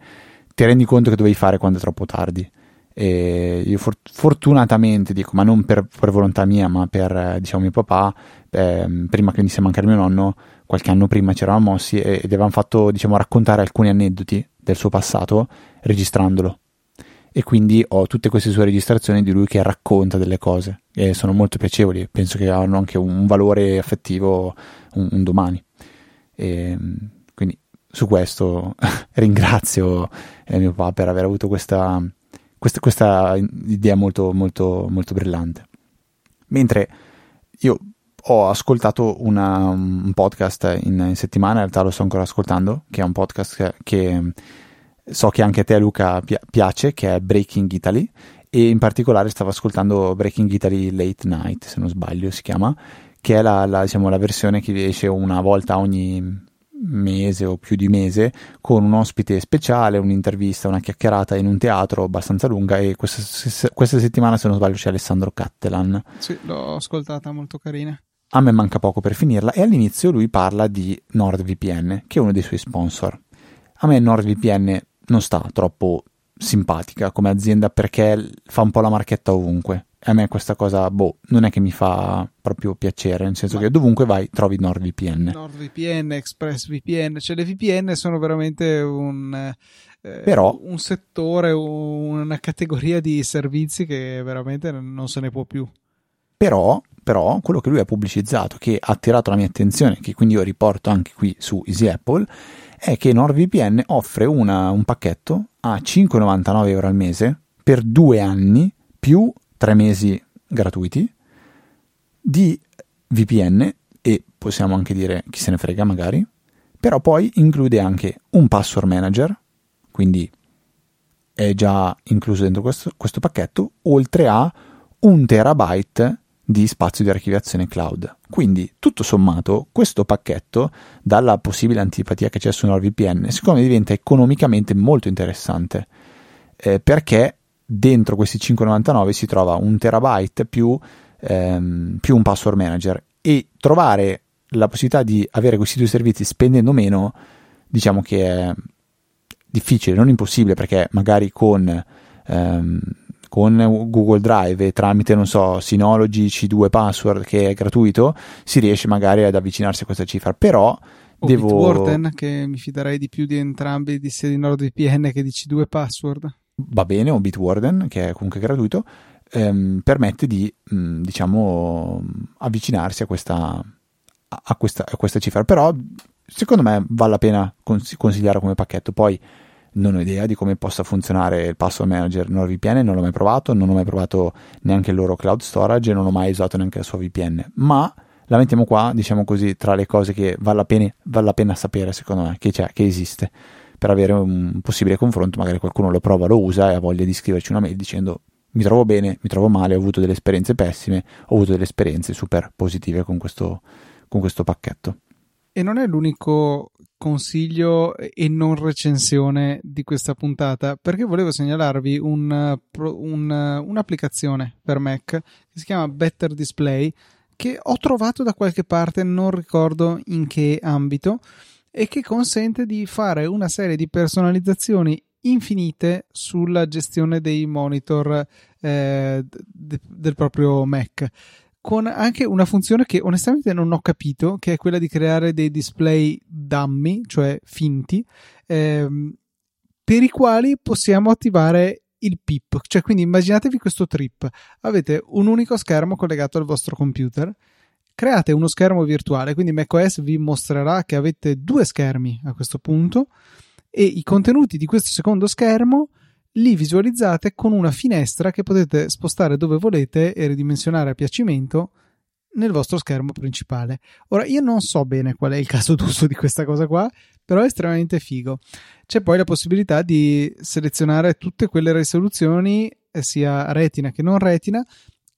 ti rendi conto che dovevi fare quando è troppo tardi. E io for- fortunatamente dico, ma non per, per, volontà mia, ma per diciamo mio papà, eh, prima che venisse a mancare mio nonno, qualche anno prima ci eravamo mossi ed avevamo fatto diciamo raccontare alcuni aneddoti del suo passato registrandolo e quindi ho tutte queste sue registrazioni di lui che racconta delle cose e sono molto piacevoli, penso che hanno anche un valore affettivo un, un domani. E, quindi su questo <laughs> ringrazio eh, mio papà per aver avuto questa, questa, questa idea molto, molto, molto brillante. Mentre io ho ascoltato una, un podcast in, in, settimana, in realtà lo sto ancora ascoltando, che è un podcast che, che so che anche a te Luca pi- piace, che è Breaking Italy e in particolare stavo ascoltando Breaking Italy Late Night, se non sbaglio si chiama, che è la, la, diciamo, la versione che esce una volta ogni mese o più di mese con un ospite speciale, un'intervista, una chiacchierata in un teatro abbastanza lunga e questa, questa settimana se non sbaglio c'è Alessandro Cattelan. Sì, l'ho ascoltata, molto carina. A me manca poco per finirla e all'inizio lui parla di NordVPN, che è uno dei suoi sponsor. A me NordVPN non sta troppo simpatica come azienda perché fa un po' la marchetta ovunque. E a me questa cosa, boh, non è che mi fa proprio piacere, nel senso Ma... che dovunque vai trovi NordVPN. NordVPN, ExpressVPN, cioè le VPN sono veramente un, eh, Però, un settore, una categoria di servizi che veramente non se ne può più. Però, però, quello che lui ha pubblicizzato, che ha attirato la mia attenzione, che quindi io riporto anche qui su Easy Apple, è che NordVPN offre una, un pacchetto a 5,99 euro al mese per due anni più tre mesi gratuiti di VPN e possiamo anche dire chi se ne frega magari, però poi include anche un password manager, quindi è già incluso dentro questo, questo pacchetto, oltre a un terabyte di spazio di archiviazione cloud. Quindi, tutto sommato, questo pacchetto, dalla possibile antipatia che c'è su NordVPN, secondo me diventa economicamente molto interessante, eh, perché dentro questi 5,99 si trova un terabyte più, ehm, più un password manager e trovare la possibilità di avere questi due servizi spendendo meno, diciamo che è difficile, non impossibile, perché magari con, ehm, con Google Drive e tramite, non so, Synology C2 Password che è gratuito, si riesce magari ad avvicinarsi a questa cifra. Però o devo... Bitwarden, che mi fiderei di più di entrambi, di sia di NordVPN che di C2 Password. Va bene, o Bitwarden, che è comunque gratuito, ehm, permette di, mh, mm, diciamo, avvicinarsi a questa, a, questa, a questa cifra. Però, secondo me, vale la pena cons- consigliare come pacchetto. Poi non ho idea di come possa funzionare il password manager. NordVPN, non l'ho mai provato, non ho mai provato neanche il loro cloud storage e non ho mai usato neanche la sua VPN, ma la mettiamo qua, diciamo così, tra le cose che vale la pena, vale la pena sapere secondo me, che, che esiste, per avere un possibile confronto, magari qualcuno lo prova, lo usa e ha voglia di scriverci una mail dicendo mi trovo bene, mi trovo male, ho avuto delle esperienze pessime, ho avuto delle esperienze super positive con questo, con questo pacchetto. E non è l'unico consiglio e non recensione di questa puntata, perché volevo segnalarvi un, un, un'applicazione per Mac che si chiama Better Display, che ho trovato da qualche parte, non ricordo in che ambito, e che consente di fare una serie di personalizzazioni infinite sulla gestione dei monitor eh, de- del proprio Mac con anche una funzione che onestamente non ho capito, che è quella di creare dei display dummy, cioè finti, ehm, per i quali possiamo attivare il PIP. Cioè, quindi immaginatevi questo trip. Avete un unico schermo collegato al vostro computer, create uno schermo virtuale, quindi macOS vi mostrerà che avete due schermi a questo punto e i contenuti di questo secondo schermo li visualizzate con una finestra che potete spostare dove volete e ridimensionare a piacimento nel vostro schermo principale. Ora, io non so bene qual è il caso d'uso di questa cosa qua, però è estremamente figo. C'è poi la possibilità di selezionare tutte quelle risoluzioni, eh, sia retina che non retina,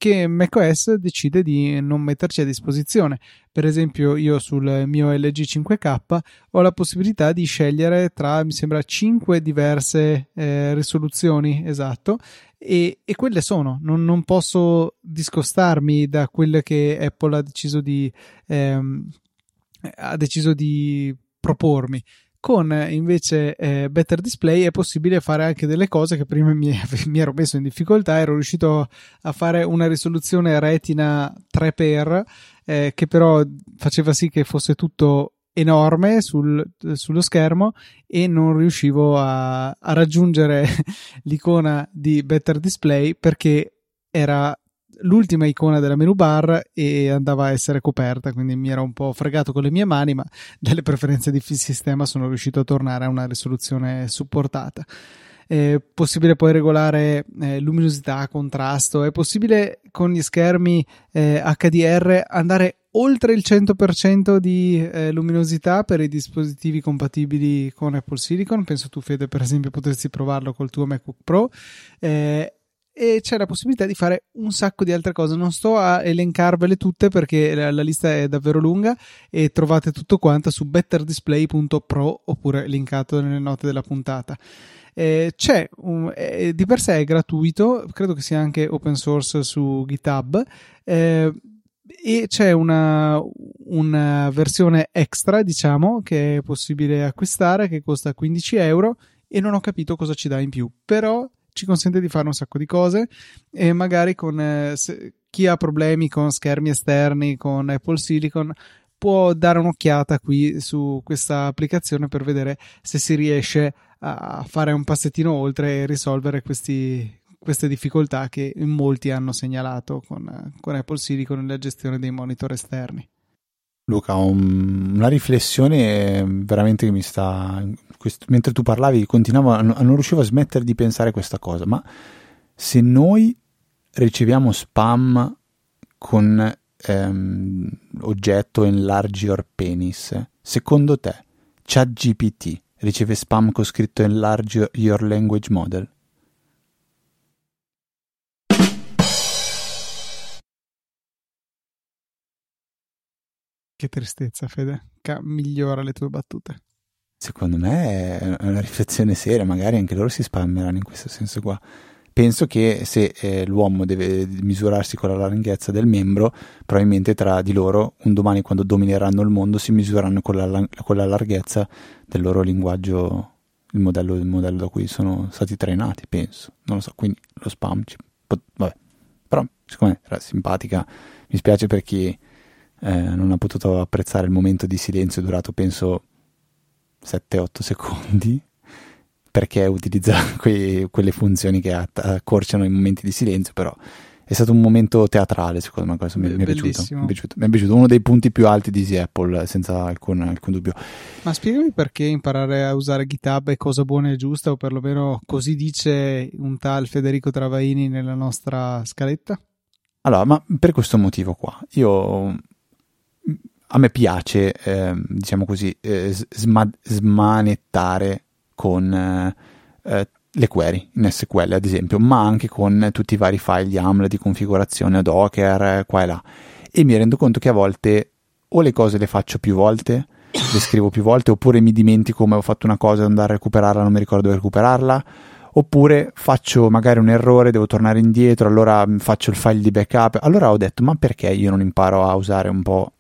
che macOS decide di non metterci a disposizione. Per esempio, io sul mio LG 5K ho la possibilità di scegliere tra, mi sembra, 5 diverse eh, risoluzioni, esatto, e, e quelle sono. Non, non, posso discostarmi da quelle che Apple ha deciso di, ehm, ha deciso di propormi. Con invece eh, Better Display è possibile fare anche delle cose che prima mi, <laughs> mi, ero messo in difficoltà. Ero riuscito a fare una risoluzione retina 3x eh, che però faceva sì che fosse tutto enorme sul, sullo schermo e non riuscivo a, a raggiungere <laughs> l'icona di Better Display perché era l'ultima icona della menu bar e andava a essere coperta, quindi mi ero un po' fregato con le mie mani, ma dalle preferenze di sistema sono riuscito a tornare a una risoluzione supportata. È possibile poi regolare eh, luminosità, contrasto, è possibile con gli schermi eh, HDR andare oltre il 100% di eh, luminosità per i dispositivi compatibili con Apple Silicon. Penso tu, Fede, per esempio, potresti provarlo col tuo MacBook Pro. Eh, e c'è la possibilità di fare un sacco di altre cose. Non sto a elencarvele tutte perché la, la lista è davvero lunga e trovate tutto quanto su betterdisplay.pro oppure linkato nelle note della puntata. Eh, c'è un, eh, di per sé è gratuito, credo che sia anche open source su GitHub. Eh, e c'è una, una, versione extra, diciamo, che è possibile acquistare, che costa 15 euro e non ho capito cosa ci dà in più. Però ci consente di fare un sacco di cose e magari con eh, se, chi ha problemi con schermi esterni, con Apple Silicon, può dare un'occhiata qui su questa applicazione per vedere se si riesce a fare un passettino oltre e risolvere questi, queste difficoltà che molti hanno segnalato con, con Apple Silicon nella gestione dei monitor esterni. Luca, un, una riflessione veramente che mi sta questo, mentre tu parlavi, continuavo, non riuscivo a smettere di pensare questa cosa, ma se noi riceviamo spam con ehm, oggetto enlarge your penis, secondo te ChatGPT riceve spam con scritto enlarge your language model? Che tristezza, Fede. Ca- migliora le tue battute. Secondo me è una riflessione seria, magari anche loro si spammeranno in questo senso qua. Penso che se eh, l'uomo deve misurarsi con la larghezza del membro, probabilmente tra di loro, un domani quando domineranno il mondo, si misureranno con la, con la larghezza del loro linguaggio, il modello, il modello, da cui sono stati trainati, penso. Non lo so, quindi lo spam, ci, vabbè. Però, siccome era simpatica, mi spiace per chi eh, non ha potuto apprezzare il momento di silenzio durato, penso, 7-8 secondi perché utilizza <laughs> quei, quelle funzioni che accorciano i momenti di silenzio, però è stato un momento teatrale, secondo me, questo mi, mi, è piaciuto, mi, è piaciuto, mi, è piaciuto, uno dei punti più alti di Easy Apple, senza alcun, alcun, dubbio. Ma spiegami perché imparare a usare GitHub è cosa buona e giusta, o perlomeno così dice un tal Federico Travaini nella nostra scaletta? Allora, ma per questo motivo qua, io a me piace, eh, diciamo così, eh, sma- smanettare con eh, eh, le query in SQL ad esempio, ma anche con tutti i vari file YAML di configurazione Docker, qua e là. E mi rendo conto che a volte o le cose le faccio più volte, le scrivo più volte, oppure mi dimentico come ho fatto una cosa e andare a recuperarla, non mi ricordo dove recuperarla, oppure faccio magari un errore, devo tornare indietro, allora faccio il file di backup. Allora ho detto, ma perché io non imparo a usare un po'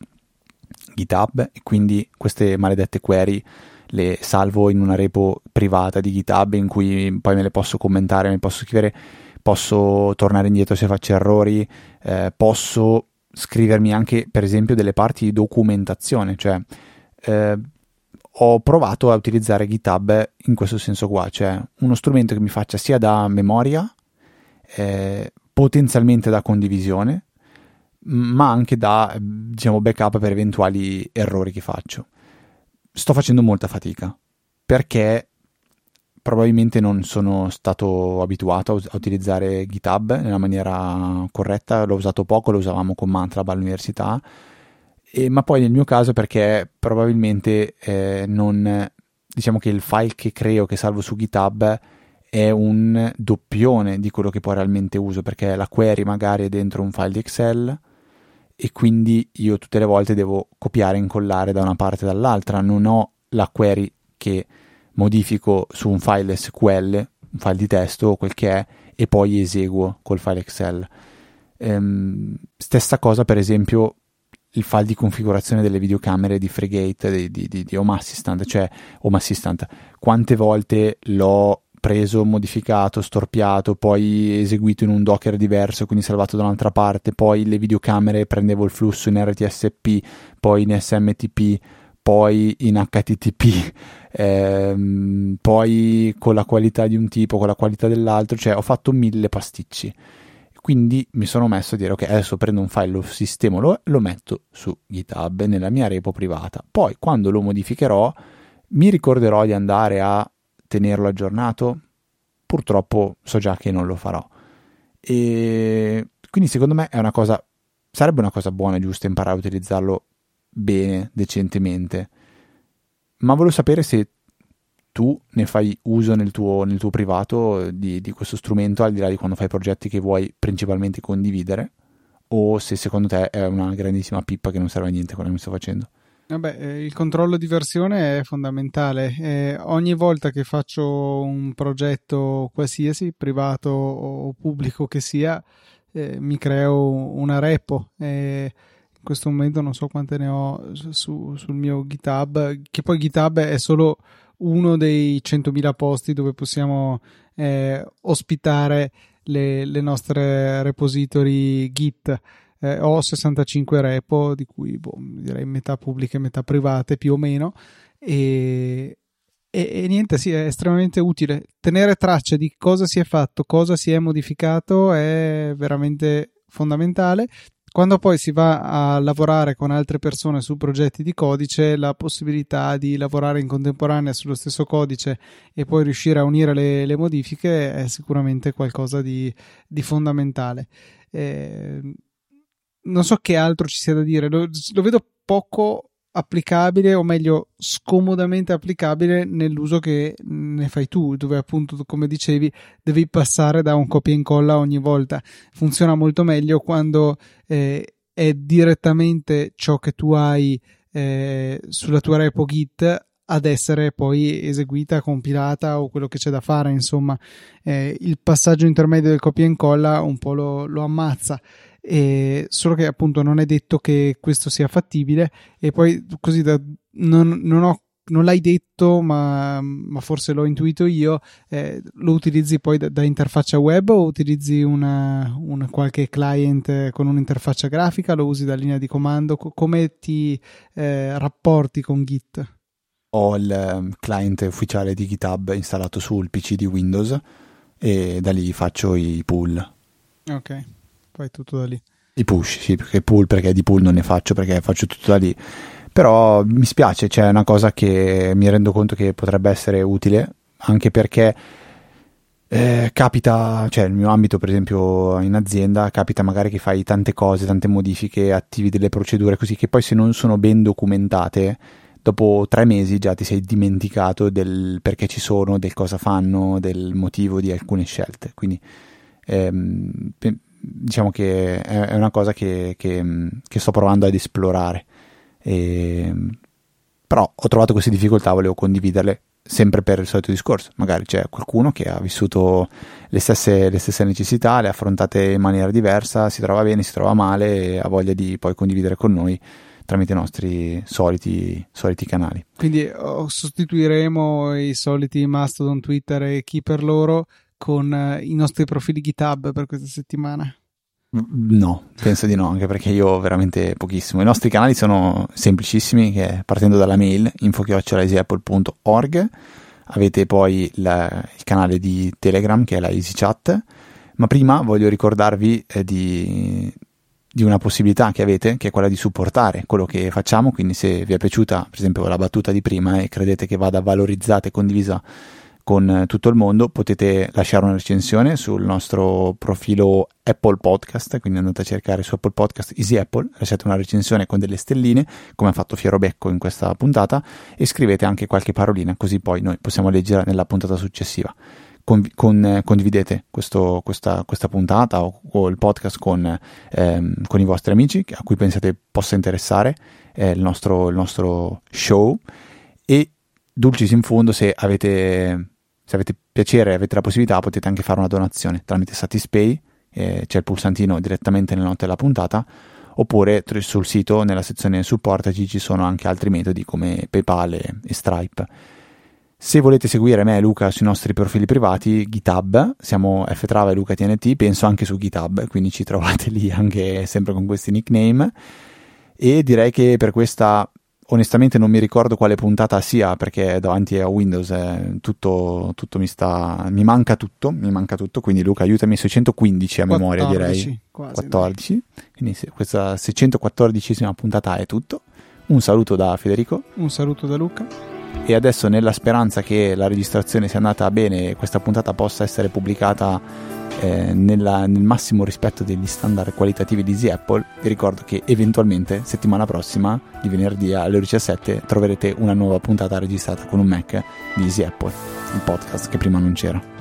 GitHub e quindi queste maledette query le salvo in una repo privata di GitHub in cui poi me le posso commentare, me le posso scrivere, posso tornare indietro se faccio errori, eh, posso scrivermi anche per esempio delle parti di documentazione, cioè eh, ho provato a utilizzare GitHub in questo senso qua, cioè uno strumento che mi faccia sia da memoria, eh, potenzialmente da condivisione, ma anche da diciamo, backup per eventuali errori che faccio. Sto facendo molta fatica perché probabilmente non sono stato abituato a, utilizzare GitHub nella maniera corretta, l'ho usato poco, lo usavamo con Mantrab all'università, e, ma poi nel mio caso perché probabilmente eh, non, diciamo che il file che creo, che salvo su GitHub, è un doppione di quello che poi realmente uso, perché la query magari è dentro un file di Excel, e quindi io tutte le volte devo copiare e incollare da una parte e dall'altra, non ho la query che modifico su un file SQL, un file di testo o quel che è, e poi eseguo col file Excel. Ehm, stessa cosa, per esempio, il file di configurazione delle videocamere di Freegate di, di, di, di Home Assistant, cioè Home Assistant. Quante volte l'ho preso, modificato, storpiato, poi eseguito in un Docker diverso, quindi salvato da un'altra parte, poi le videocamere prendevo il flusso in RTSP, poi in SMTP, poi in HTTP, <laughs> ehm, poi con la qualità di un tipo, con la qualità dell'altro, cioè ho fatto mille pasticci. Quindi mi sono messo a dire ok, adesso prendo un file, lo sistemo, lo, lo metto su GitHub nella mia repo privata. Poi quando lo modificherò mi ricorderò di andare a tenerlo aggiornato? Purtroppo so già che non lo farò. E quindi secondo me è una cosa, sarebbe una cosa buona e giusta imparare a utilizzarlo bene, decentemente. Ma volevo sapere se tu ne fai uso nel tuo, nel tuo privato di, di, questo strumento, al di là di quando fai progetti che vuoi principalmente condividere, o se secondo te è una grandissima pippa che non serve a niente quello che mi sto facendo. Vabbè, eh, il controllo di versione è fondamentale. Eh, ogni volta che faccio un progetto qualsiasi, privato o pubblico che sia, eh, mi creo una repo. in questo momento non so quante ne ho su, sul mio GitHub, che poi GitHub è solo uno dei 100.000 posti dove possiamo eh, ospitare le, le nostre repository Git eh, ho 65 repo, di cui boh, direi metà pubbliche e metà private più o meno, e, e, e, niente, sì, è estremamente utile. Tenere traccia di cosa si è fatto, cosa si è modificato è veramente fondamentale. Quando poi si va a lavorare con altre persone su progetti di codice, la possibilità di lavorare in contemporanea sullo stesso codice e poi riuscire a unire le, le modifiche è sicuramente qualcosa di, di fondamentale. Eh, non so che altro ci sia da dire, lo, lo vedo poco applicabile o meglio scomodamente applicabile nell'uso che ne fai tu dove appunto come dicevi devi passare da un copia e incolla ogni volta. Funziona molto meglio quando eh, è direttamente ciò che tu hai eh, sulla tua repo Git ad essere poi eseguita, compilata o quello che c'è da fare, insomma, eh, il passaggio intermedio del copia e incolla un po' lo, lo ammazza. E solo che appunto non è detto che questo sia fattibile e poi così da, non, non ho non l'hai detto, ma, ma, forse l'ho intuito io, eh, lo utilizzi poi da, da, interfaccia web o utilizzi una, una, qualche client con un'interfaccia grafica, lo usi da linea di comando, come ti eh, rapporti con Git? Ho il ehm, client ufficiale di GitHub installato sul PC di Windows e da lì faccio i pull. Ok, fai tutto da lì. I push, sì, perché pull perché di pull non ne faccio perché faccio tutto da lì però mi spiace, c'è cioè una cosa che mi rendo conto che potrebbe essere utile, anche perché eh, capita, cioè nel mio ambito per esempio in azienda, capita magari che fai tante cose, tante modifiche, attivi delle procedure così che poi se non sono ben documentate, dopo tre mesi già ti sei dimenticato del perché ci sono, del cosa fanno, del motivo di alcune scelte. Quindi ehm, diciamo che è una cosa che, che, che sto provando ad esplorare. E, però ho trovato queste difficoltà, volevo condividerle sempre per il solito discorso. Magari c'è qualcuno che ha vissuto le stesse, le stesse, necessità, le ha affrontate in maniera diversa, si trova bene, si trova male e ha voglia di poi condividere con noi tramite i nostri soliti, soliti canali. Quindi oh, sostituiremo i soliti Mastodon, Twitter e chi per loro con uh, i nostri profili GitHub per questa settimana. No, penso di no, anche perché io veramente pochissimo. I nostri canali sono semplicissimi, partendo dalla mail info.easyapple.org avete poi la, il canale di Telegram che è la EasyChat, ma prima voglio ricordarvi eh, di, di, una possibilità che avete, che è quella di supportare quello che facciamo, quindi se vi è piaciuta per esempio la battuta di prima e credete che vada valorizzata e condivisa con tutto il mondo, potete lasciare una recensione sul nostro profilo Apple Podcast, quindi andate a cercare su Apple Podcast Easy Apple, lasciate una recensione con delle stelline, come ha fatto Fiero Becco in questa puntata, e scrivete anche qualche parolina, così poi noi possiamo leggerla nella puntata successiva. Con, con, condividete questo, questa, questa, puntata o, o, il podcast con, ehm, con, i vostri amici a cui pensate possa interessare eh, il, nostro, il nostro show e dulcis in fondo se avete se avete piacere e avete la possibilità potete anche fare una donazione tramite Satispay, eh, c'è il pulsantino direttamente nelle note della puntata, oppure sul sito nella sezione supportaci ci sono anche altri metodi come PayPal e, e Stripe. Se volete seguire me e Luca sui nostri profili privati, GitHub, siamo ftrava e Luca TNT, penso anche su GitHub, quindi ci trovate <laughs> lì anche sempre con questi nickname. E direi che per questa onestamente non mi ricordo quale puntata sia perché davanti a Windows eh, tutto, tutto, mi sta mi manca tutto mi manca tutto. Quindi Luca aiutami 615 a 14, memoria direi. Quasi, 14 dai. quindi questa 614esima puntata è tutto. Un saluto da Federico. Un saluto da Luca. E adesso nella speranza che la registrazione sia andata bene e questa puntata possa essere pubblicata eh, nella, nel massimo rispetto degli standard qualitativi di Easy Apple, vi ricordo che eventualmente settimana prossima, di venerdì alle ore 17, troverete una nuova puntata registrata con un Mac di Easy Apple, il podcast che prima non c'era.